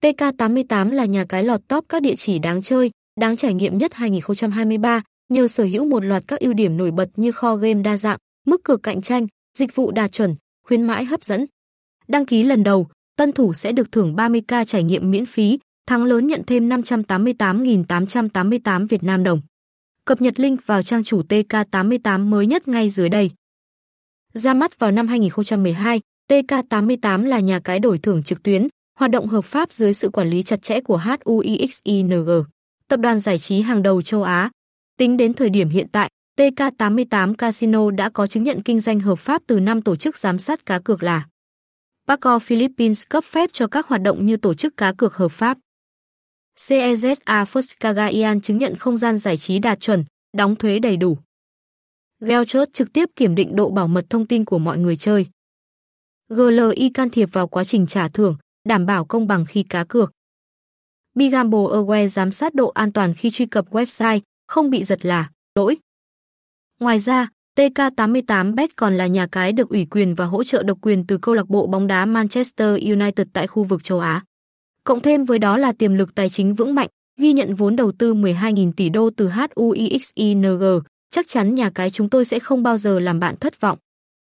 TK88 là nhà cái lọt top các địa chỉ đáng chơi, đáng trải nghiệm nhất 2023, nhờ sở hữu một loạt các ưu điểm nổi bật như kho game đa dạng, mức cược cạnh tranh, dịch vụ đạt chuẩn, khuyến mãi hấp dẫn. Đăng ký lần đầu, tân thủ sẽ được thưởng 30k trải nghiệm miễn phí, thắng lớn nhận thêm 588.888 Việt Nam đồng. Cập nhật link vào trang chủ TK88 mới nhất ngay dưới đây. Ra mắt vào năm 2012, TK88 là nhà cái đổi thưởng trực tuyến, hoạt động hợp pháp dưới sự quản lý chặt chẽ của HUIXING, tập đoàn giải trí hàng đầu châu Á. Tính đến thời điểm hiện tại, TK88 Casino đã có chứng nhận kinh doanh hợp pháp từ năm tổ chức giám sát cá cược là Paco Philippines cấp phép cho các hoạt động như tổ chức cá cược hợp pháp. CEZA First Cagayan chứng nhận không gian giải trí đạt chuẩn, đóng thuế đầy đủ. Gelchot trực tiếp kiểm định độ bảo mật thông tin của mọi người chơi. GLI can thiệp vào quá trình trả thưởng, đảm bảo công bằng khi cá cược. Bigamble Aware giám sát độ an toàn khi truy cập website, không bị giật là, lỗi. Ngoài ra, TK88bet còn là nhà cái được ủy quyền và hỗ trợ độc quyền từ câu lạc bộ bóng đá Manchester United tại khu vực châu Á. Cộng thêm với đó là tiềm lực tài chính vững mạnh, ghi nhận vốn đầu tư 12.000 tỷ đô từ HUIXING, chắc chắn nhà cái chúng tôi sẽ không bao giờ làm bạn thất vọng.